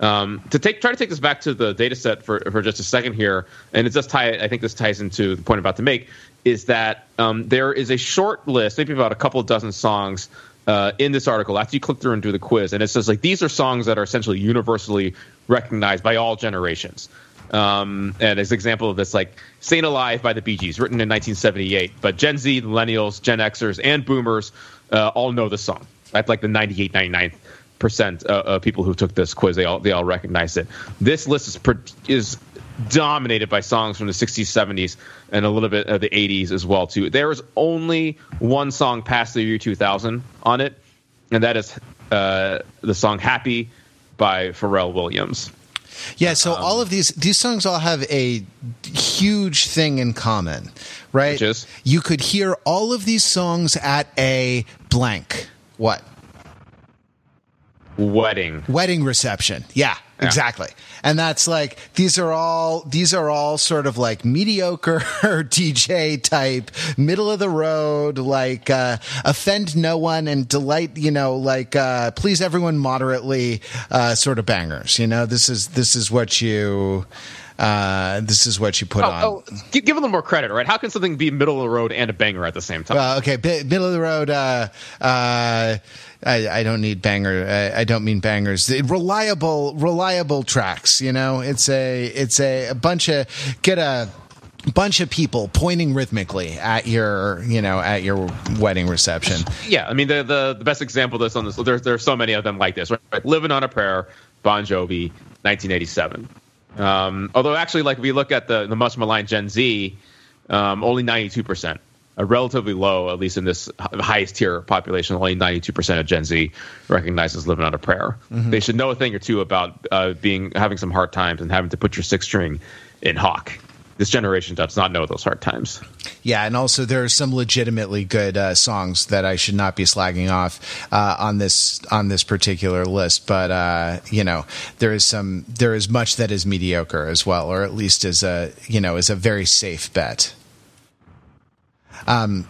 Um, to take try to take this back to the data set for for just a second here, and it does tie. I think this ties into the point I'm about to make is that um, there is a short list, maybe about a couple dozen songs uh, in this article after you click through and do the quiz, and it says like these are songs that are essentially universally recognized by all generations. Um, and as an example of this, like "Stayin' Alive" by the Bee Gees, written in 1978, but Gen Z, Millennials, Gen Xers, and Boomers uh, all know the song. That's like the 98, 99 percent uh, of people who took this quiz. They all they all recognize it. This list is is dominated by songs from the 60s, 70s, and a little bit of the 80s as well too. There is only one song past the year 2000 on it, and that is uh, the song "Happy" by Pharrell Williams. Yeah, so Um, all of these these songs all have a huge thing in common, right? Which is? you could hear all of these songs at a blank. What? Wedding. Wedding reception. Yeah. Exactly. And that's like these are all these are all sort of like mediocre DJ type, middle of the road, like uh offend no one and delight, you know, like uh please everyone moderately uh sort of bangers. You know, this is this is what you uh this is what you put on. Oh, oh, give, give a little more credit, right? How can something be middle of the road and a banger at the same time? Uh, okay, bi- middle of the road. Uh, uh, I, I don't need banger. I, I don't mean bangers. The Reliable, reliable tracks. You know, it's a it's a, a bunch of get a bunch of people pointing rhythmically at your you know at your wedding reception. yeah, I mean the, the the best example of this on this. There's there's so many of them like this. Right? Living on a Prayer, Bon Jovi, 1987. Um, although actually, like if we look at the the much maligned Gen Z, um, only 92 percent. Uh, relatively low, at least in this highest tier population. Only 92% of Gen Z recognizes living on a prayer. They should know a thing or two about uh, being having some hard times and having to put your six string in Hawk. This generation does not know those hard times. Yeah, and also there are some legitimately good uh, songs that I should not be slagging off uh, on this on this particular list. But uh, you know, there is some there is much that is mediocre as well, or at least is a you know is a very safe bet. Um,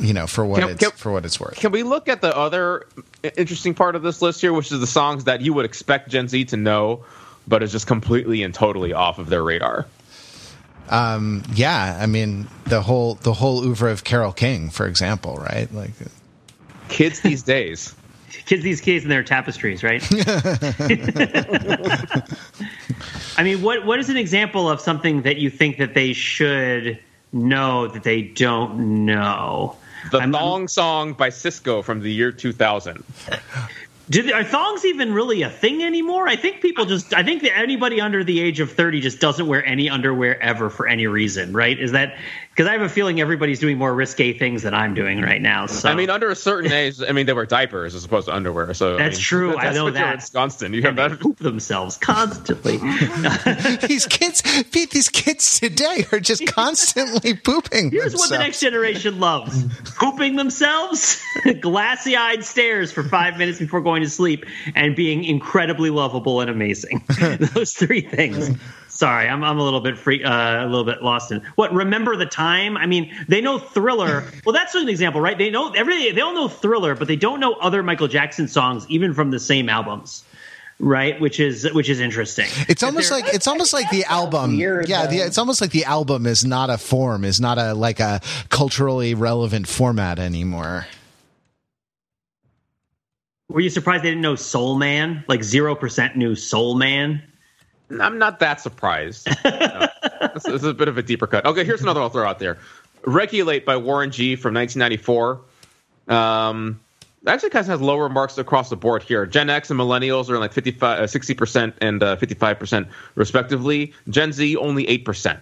you know, for what Can- it's can- for what it's worth. Can we look at the other interesting part of this list here, which is the songs that you would expect Gen Z to know, but is just completely and totally off of their radar? Um, yeah, I mean the whole the whole oeuvre of Carole King, for example, right? Like, Kids these days. kids these kids and their tapestries, right? I mean, what what is an example of something that you think that they should know that they don't know? The I'm- thong song by Sisqó from the year 2000. Do they, are thongs even really a thing anymore? I think people just. I think that anybody under the age of thirty just doesn't wear any underwear ever for any reason, right? Is that because I have a feeling everybody's doing more risque things than I'm doing right now? So I mean, under a certain age, I mean, they wear diapers as opposed to underwear. So I That's mean, true, I know you're that. in Wisconsin. You have they that. poop themselves constantly. these kids, Pete, these kids today are just constantly pooping. Here's what the next generation loves: pooping themselves, glassy-eyed stares for five minutes before going to sleep, and being incredibly lovable and amazing. Those three things. Sorry, I'm, I'm a little bit free, uh, a little bit lost in what. Remember the time? I mean, they know Thriller. Well, that's an example, right? They know every. They all know Thriller, but they don't know other Michael Jackson songs, even from the same albums, right? Which is which is interesting. It's almost like it's almost like the album. weird, yeah, the, it's almost like the album is not a form, is not a like a culturally relevant format anymore. Were you surprised they didn't know Soul Man? Like zero percent knew Soul Man. I'm not that surprised. No. this, is a bit of a deeper cut. Okay, here's another I'll throw out there. Regulate by Warren G from 1994. Um, actually kind of has lower marks across the board here. Gen X and millennials are in like 55, uh, 60% and uh, 55% respectively. Gen Z only 8%.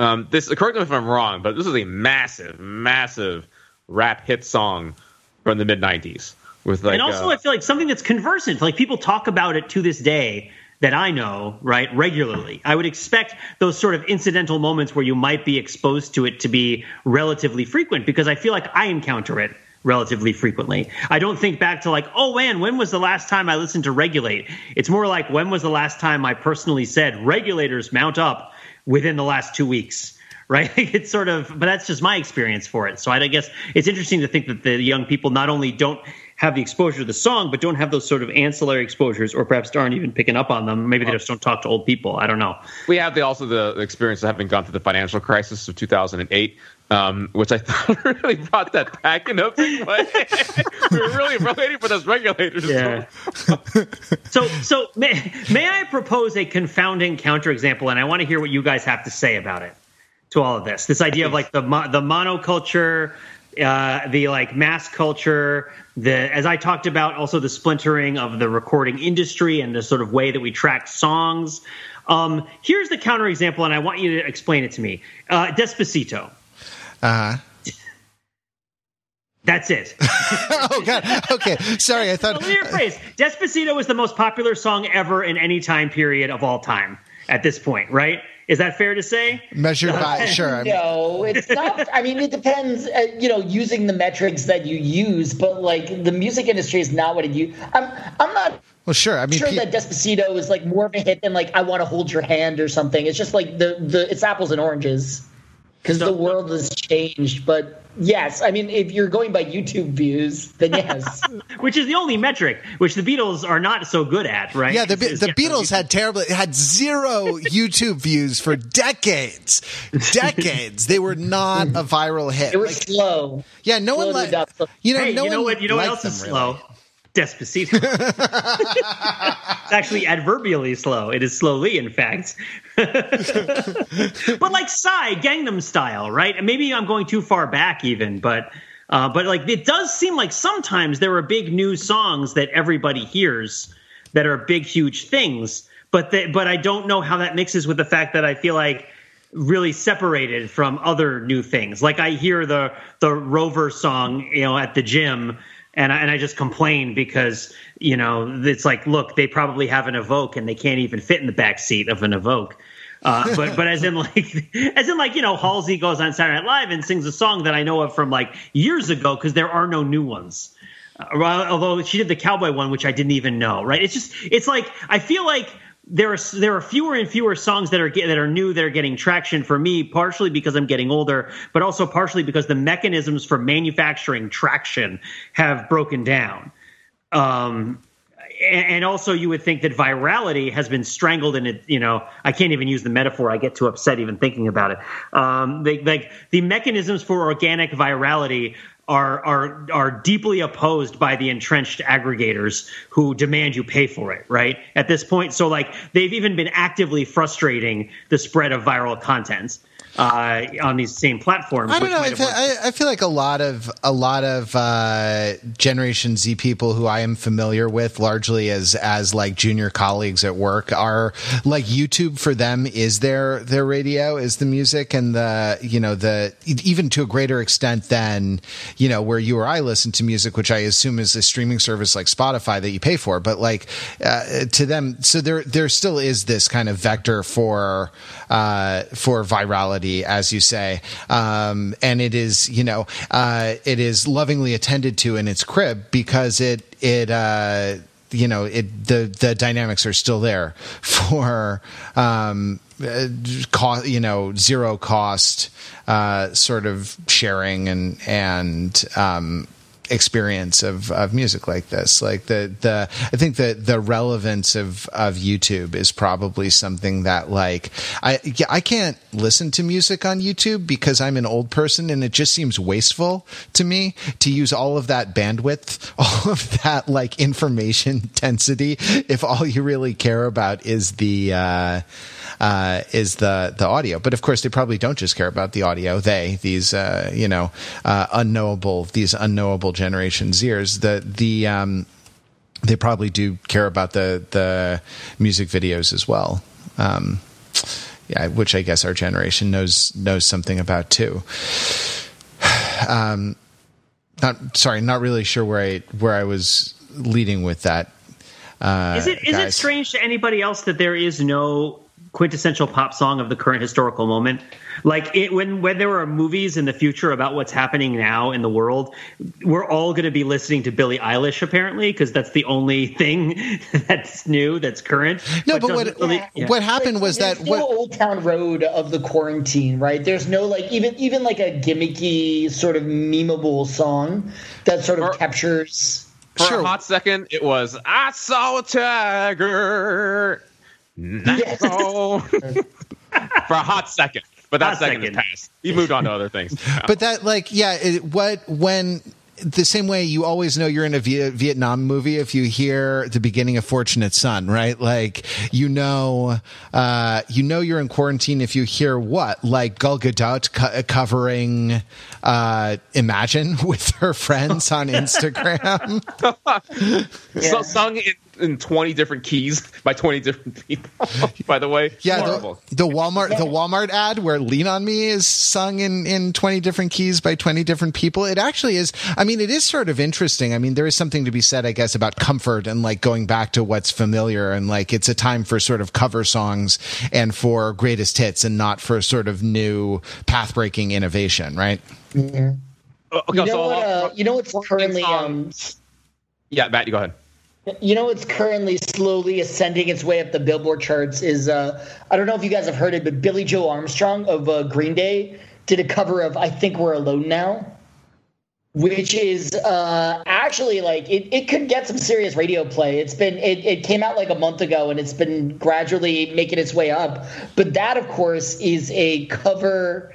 Um, this correct me if I'm wrong, but this is a massive, massive rap hit song from the mid 90s with like and also, uh, I feel like something that's conversant. Like people talk about it to this day that I know, right, regularly. I would expect those sort of incidental moments where you might be exposed to it to be relatively frequent because I feel like I encounter it relatively frequently. I don't think back to like, oh man, when was the last time I listened to Regulate? It's more like when was the last time I personally said regulators mount up within the last two weeks. Right, it's sort of, but that's just my experience for it. So I guess it's interesting to think that the young people not only don't have the exposure to the song, but don't have those sort of ancillary exposures, or perhaps aren't even picking up on them. Maybe they just don't talk to old people. I don't know. we have the, also the experience of having gone through the financial crisis of 2008, um, which I thought really brought that back in a big way. we were really waiting for those regulators. Yeah. so, so may, may I propose a confounding counterexample, and I want to hear what you guys have to say about it. To all of this, this idea of like the the monoculture, uh, the like mass culture, the as I talked about, also the splintering of the recording industry and the sort of way that we track songs. Um, here's the counterexample, and I want you to explain it to me. Uh, Despacito. Uh. That's it. Oh god. Okay. Sorry, I thought. Let me rephrase. Despacito is the most popular song ever in any time period of all time at this point, right? Is that fair to say? Measured by sure. No, it's not. I mean, it depends. Uh, you know, using the metrics that you use, but like the music industry is not what it use. I'm I'm not Well, sure. I mean, sure pe- that Despacito is like more of a hit than like I Want to Hold Your Hand or something. It's just like the the it's apples and oranges because the world has changed. But yes, I mean, if you're going by YouTube views, then yes. which is the only metric which the Beatles are not so good at, right? yeah, the, Is- is the get Beatles had terrible, had zero YouTube views for decades. Decades. They were not a viral hit. It was Like, slow. yeah, no one slowed like, you know, Hey, no you know one what? You know what else is them, slow? really. Despacito. it's actually adverbially slow. It is slowly, in fact. but like Psy, Gangnam Style, right? And Maybe I'm going too far back, even, but. Uh, but like it does seem like sometimes there are big new songs that everybody hears that are big huge things but they, but I don't know how that mixes with the fact that I feel like really separated from other new things. Like I hear the the Rover song, you know, at the gym, and I, and I just complain because you know it's like, look, they probably have an Evoque and they can't even fit in the back seat of an Evoque Uh, but but as in like as in like you know Halsey goes on Saturday Night Live and sings a song that I know of from like years ago because there are no new ones. Uh, although she did the cowboy one, which I didn't even know. Right? It's just it's like I feel like there are there are fewer and fewer songs that are that are new that are getting traction for me, partially because I'm getting older, but also partially because the mechanisms for manufacturing traction have broken down. Um, and, and also, you would think that virality has been strangled in it. You know, I can't even use the metaphor. I get too upset even thinking about it. Um, they, like the mechanisms for organic virality are are are deeply opposed by the entrenched aggregators who demand you pay for it. Right at this point, so like they've even been actively frustrating the spread of viral content uh, on these same platforms. I don't know. I feel. I, I feel like a lot of a lot of uh, Generation Z people who I am familiar with, largely as as like junior colleagues at work, are like YouTube for them is their their radio is the music and the you know the even to a greater extent than you know where you or I listen to music, which I assume is a streaming service like Spotify that you pay for. But like uh, to them, so there there still is this kind of vector for uh, for virality, as you say, um, and it is you know uh, it is lovingly attended to in its crib because it it. Uh, you know, it the the dynamics are still there for um, uh, cost, you know, zero cost uh, sort of sharing and and um, experience of, of music like this. Like the the I think that the relevance of of YouTube is probably something that like I yeah, I can't listen to music on YouTube because I'm an old person and it just seems wasteful to me to use all of that bandwidth, all of that like information density if all you really care about is the uh uh, is the the audio. But of course, they probably don't just care about the audio. They these uh, you know uh, unknowable these unknowable Generation Zers. The the um, they probably do care about the the music videos as well. Um, yeah, which I guess our generation knows knows something about too. Um, not sorry, not really sure where I where I was leading with that. Uh, Is it is it strange to anybody else that there is no quintessential pop song of the current historical moment? Like it, when when there are movies in the future about what's happening now in the world, we're all going to be listening to Billie Eilish apparently because that's the only thing that's new that's current. No, but what doesn't really- yeah. what happened was There's that still what Old Town Road of the quarantine, right? There's no like even even like a gimmicky sort of memeable song that sort of Or- captures. For Sure. a hot second, it was I saw a tiger. Yes. No. For a hot second, but that Hot second, second. is past. He moved on to other things. but that like yeah it, what when the same way you always know you're in a Vietnam movie if you hear the beginning of Fortunate Son, right? Like you know, uh, you know you're in quarantine if you hear what like Gal Gadot co- covering uh, Imagine with her friends on Instagram. So, sung in, in 20 different keys by 20 different people, by the way. Yeah, the, the Walmart the Walmart ad where "Lean on Me" is sung in in twenty different keys by twenty different people. It actually is. I mean, it is sort of interesting. I mean, there is something to be said, I guess, about comfort and like going back to what's familiar and like it's a time for sort of cover songs and for greatest hits and not for sort of new path breaking innovation, right? Oh, okay, You know so what? Uh, you know what's currently um, yeah, Matt, you go ahead. You know what's currently slowly ascending its way up the Billboard charts is uh, I don't know if you guys have heard it, but Billie Joe Armstrong of uh, Green Day did a cover of "I Think We're Alone Now," which is uh, actually like it, it could get some serious radio play. It's been it, it came out like a month ago and it's been gradually making its way up. But that, of course, is a cover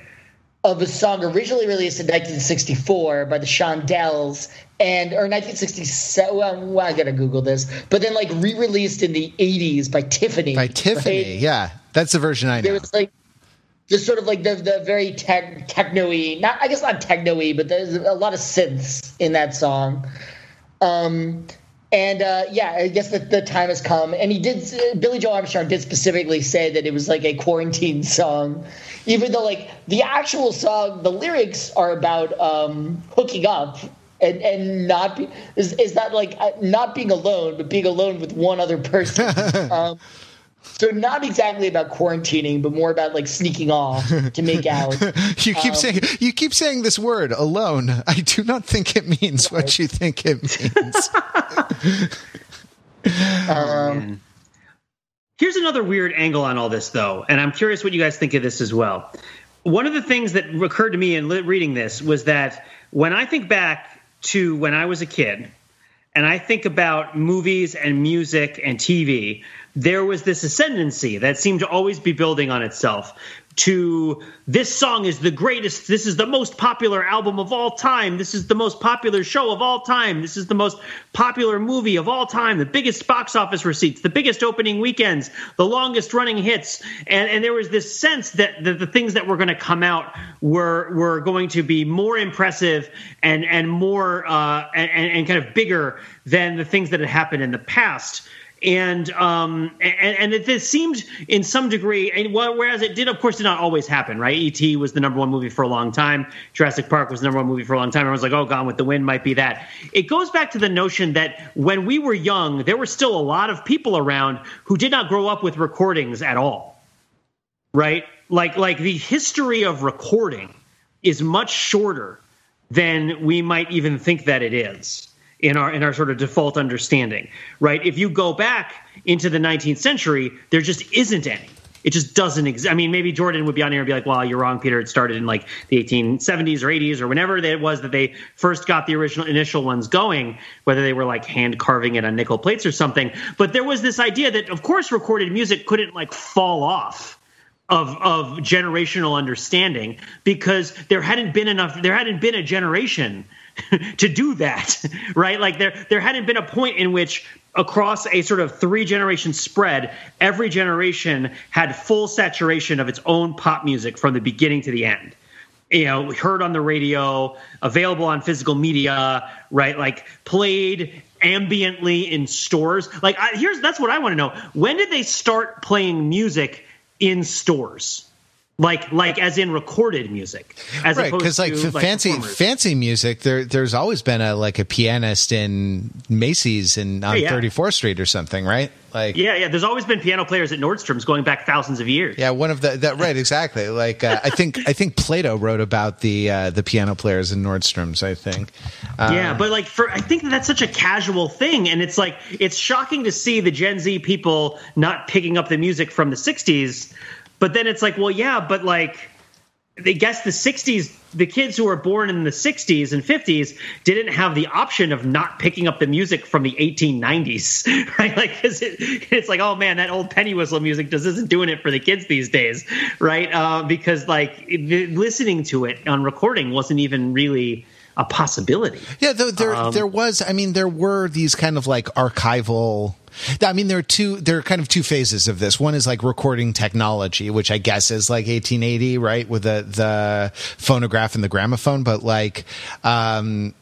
of a song originally released in 1964 by the Shondells and or 1967 well, well, I gotta Google this but then like re-released in the 80s by Tiffany By Tiffany, right? yeah, that's the version I know. there was like just sort of like the the very tech techno-y not I guess not techno-y but there's a lot of synths in that song um and uh, yeah, I guess that the time has come. And he did. Billie Joe Armstrong did specifically say that it was like a quarantine song, even though like the actual song, the lyrics are about um, hooking up and and not be, is is that like uh, not being alone, but being alone with one other person. um, so not exactly about quarantining, but more about like sneaking off to make out. You keep Um, saying you keep saying this word alone. I do not think it means what you think it means. Um, Here's another weird angle on all this, though, and I'm curious what you guys think of this as well. One of the things that occurred to me in li- reading this was that when I think back to when I was a kid, and I think about movies and music and TV, there was this ascendancy that seemed to always be building on itself. To this song is the greatest, this is the most popular album of all time, this is the most popular show of all time, this is the most popular movie of all time, the biggest box office receipts, the biggest opening weekends, the longest running hits. And, and there was this sense that the, the things that were going to come out were, were going to be more impressive and, and more uh, and, and kind of bigger than the things that had happened in the past and um and, and it, it seemed in some degree and whereas it did of course did not always happen right? E.T. was the number one movie for a long time. Jurassic park was the number one movie for a long time. Everyone's like oh gone with the wind might be that. It goes back to the notion that when we were young there were still a lot of people around who did not grow up with recordings at all right? Like like the history of recording is much shorter than we might even think that it is in our in our sort of default understanding right if you go back into the 19th century there just isn't any it just doesn't exist. I mean, maybe Jordan would be on here and be like, "Well, you're wrong, Peter. It started in like the 1870s or 80s or whenever it was that they first got the original initial ones going, whether they were like hand carving it on nickel plates or something." But there was this idea that, of course, recorded music couldn't like fall off of of generational understanding because there hadn't been enough there hadn't been a generation to do that right? Like there there hadn't been a point in which across a sort of three generation spread every generation had full saturation of its own pop music from the beginning to the end. You know heard on the radio available on physical media right? Like played ambiently in stores. Like I, here's that's what i want to know. When did they start playing music in stores like like as in recorded music as right because like, to f- fancy performers? fancy music there there's always been a like a pianist in macy's and on Yeah, yeah. 34th street or something right like yeah yeah there's always been piano players at nordstrom's going back thousands of years yeah one of the that right exactly like uh, i think i think plato wrote about the uh, the piano players in nordstrom's i think uh, yeah, but like for I think that that's such a casual thing, and it's like it's shocking to see the Gen Z people not picking up the music from the '60s, but then it's like, well, yeah, but like they guess the '60s, the kids who were born in the '60s and '50s didn't have the option of not picking up the music from the 1890s, right? Like, 'cause it, it's like, oh man, that old penny whistle music just isn't doing it for the kids these days, right? Uh, because like listening to it on recording wasn't even really a possibility. Yeah, though there Um, there was. I mean, there were these kind of like archival. I mean, there are two. There are kind of two phases of this. One is like recording technology, which I guess is like 1880, right, with the the phonograph and the gramophone. But like, um,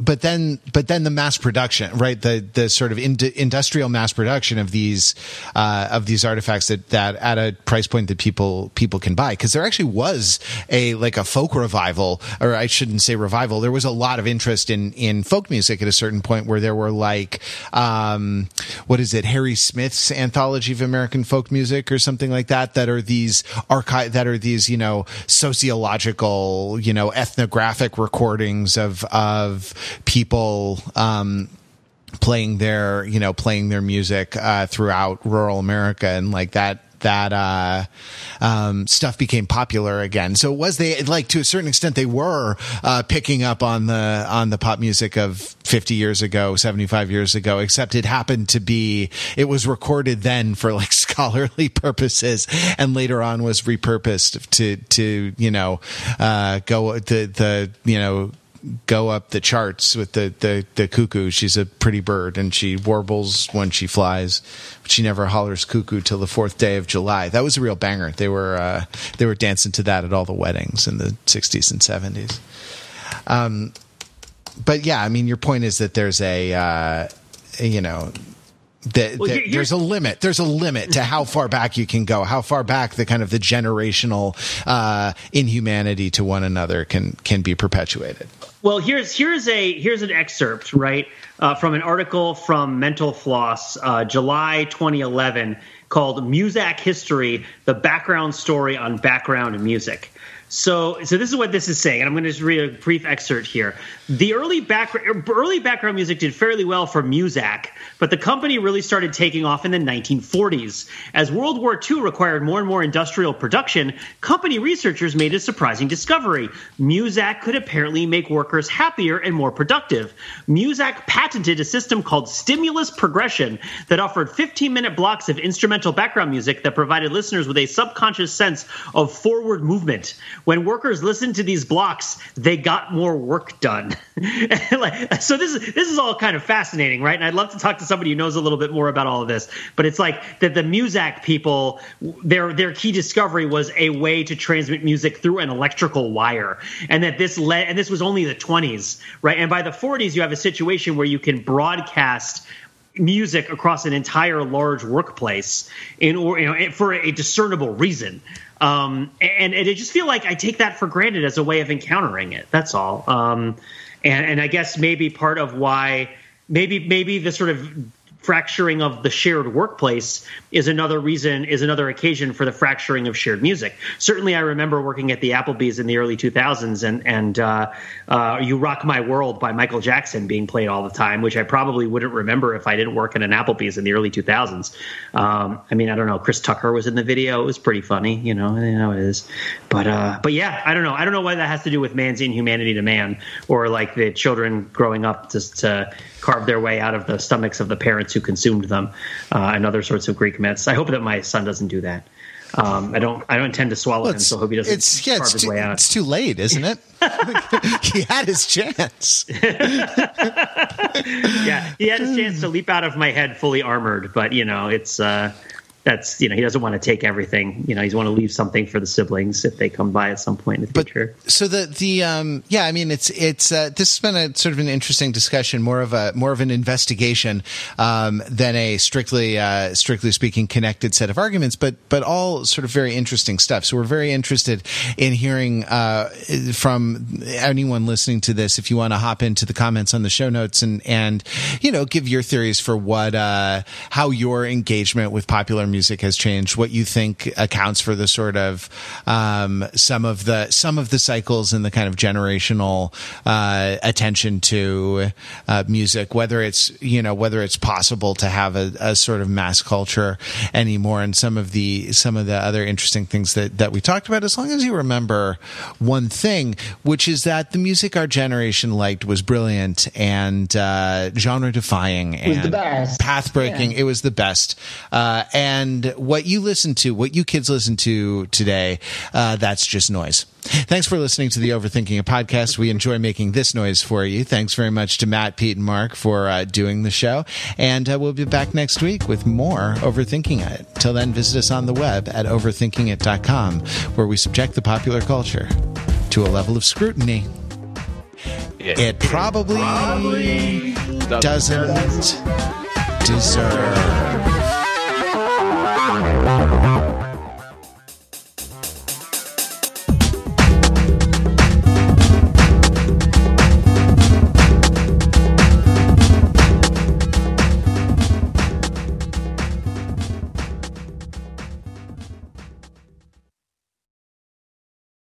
but then but then the mass production right? The the sort of ind- industrial mass production of these uh, of these artifacts that that at a price point that people people can buy. Because there actually was a like a folk revival or I shouldn't say revival. There was a lot of interest in in folk music at a certain point where there were like um what is it? Harry Smith's anthology of American folk music or something like that that are these archive that are these you know sociological you know ethnographic recordings of of people um playing their you know playing their music uh, throughout rural America and like that that uh, um, stuff became popular again. So was they like to a certain extent they were uh, picking up on the on the pop music of 50 years ago, 75 years ago, except it happened to be it was recorded then for like scholarly purposes and later on was repurposed to to you know uh, go the the you know go up the charts with the, the, the cuckoo. She's a pretty bird and she warbles when she flies, but she never hollers cuckoo till the fourth day of July. That was a real banger. They were, uh, they were dancing to that at all the weddings in the sixties and seventies. Um, but yeah, I mean, your point is that there's a, uh, you know, Well, that here- here- there's a limit. There's a limit to how far back you can go. How far back the kind of the generational uh, inhumanity to one another can can be perpetuated. Well, here's here's a here's an excerpt right uh, from an article from Mental Floss, uh, July 2011, called "Muzak History: The Background Story on Background Music." So, so this is what this is saying, and I'm going to just read a brief excerpt here. The early background early background music did fairly well for Muzak, but the company really started taking off in the 1940s. As World War II required more and more industrial production, company researchers made a surprising discovery. Muzak could apparently make workers happier and more productive. Muzak patented a system called stimulus progression that offered 15 minute blocks of instrumental background music that provided listeners with a subconscious sense of forward movement. When workers listened to these blocks, they got more work done. So this is this is all kind of fascinating, right? And I'd love to talk to somebody who knows a little bit more about all of this. But it's like that the Muzak people, their their key discovery was a way to transmit music through an electrical wire, and that this led, and this was only the 20s, right? And by the 40s, you have a situation where you can broadcast music across an entire large workplace in or you know for a discernible reason um and, and i just feel like i take that for granted as a way of encountering it. That's all. Um and and i guess maybe part of why maybe maybe the sort of fracturing of the shared workplace is another reason is another occasion for the fracturing of shared music. Certainly i remember working at the applebee's in the early 2000s and and uh, uh, you rock my world by michael jackson being played all the time which i probably wouldn't remember if i didn't work in an applebee's in the early 2000s um, i mean i don't know chris tucker was in the video. It was pretty funny you know you know it is. But uh, but yeah i don't know. I don't know what that has to do with man's inhumanity to man or like the children growing up just to carve their way out of the stomachs of the parents who consumed them uh, and other sorts of greek myths i hope that my son doesn't do that um, I don't. I don't intend to swallow him, so I hope he doesn't it's yeah, carve it's his too, way out. it's too late, isn't it? he had his chance. yeah, he had his chance to leap out of my head fully armored, but you know, it's uh, that's you know, he doesn't want to take everything. You know, he's want to leave something for the siblings if they come by at some point in the But future. so the the um yeah, I mean it's it's uh, this has been a sort of an interesting discussion, more of a more of an investigation um, than a strictly uh, strictly speaking connected set of arguments, but but all sort of very interesting stuff. So we're very interested in hearing uh, from anyone listening to this. If you want to hop into the comments on the show notes and and you know give your theories for what uh, how your engagement with popular music has changed, what you think accounts for the sort of um, some of the some of the cycles and the kind of generational uh, attention to uh, music, whether it's you know whether it's possible to have a, a sort of mass culture anymore, and some of the some of the other interesting things that that we talked about. As long as you remember one thing, which is that the music our generation liked was brilliant and uh, genre defying and path breaking. It was the best. Uh, and what you listen to, what you kids listen to today, uh, that's just noise. Thanks for listening to the Overthinking It podcast. We enjoy making this noise for you. Thanks very much to Matt, Pete, and Mark for uh, doing the show. And uh, we'll be back next week with more Overthinking It. Till then, visit us on the web at overthinkingit.com, where we subject the popular culture to a level of scrutiny it probably doesn't deserve.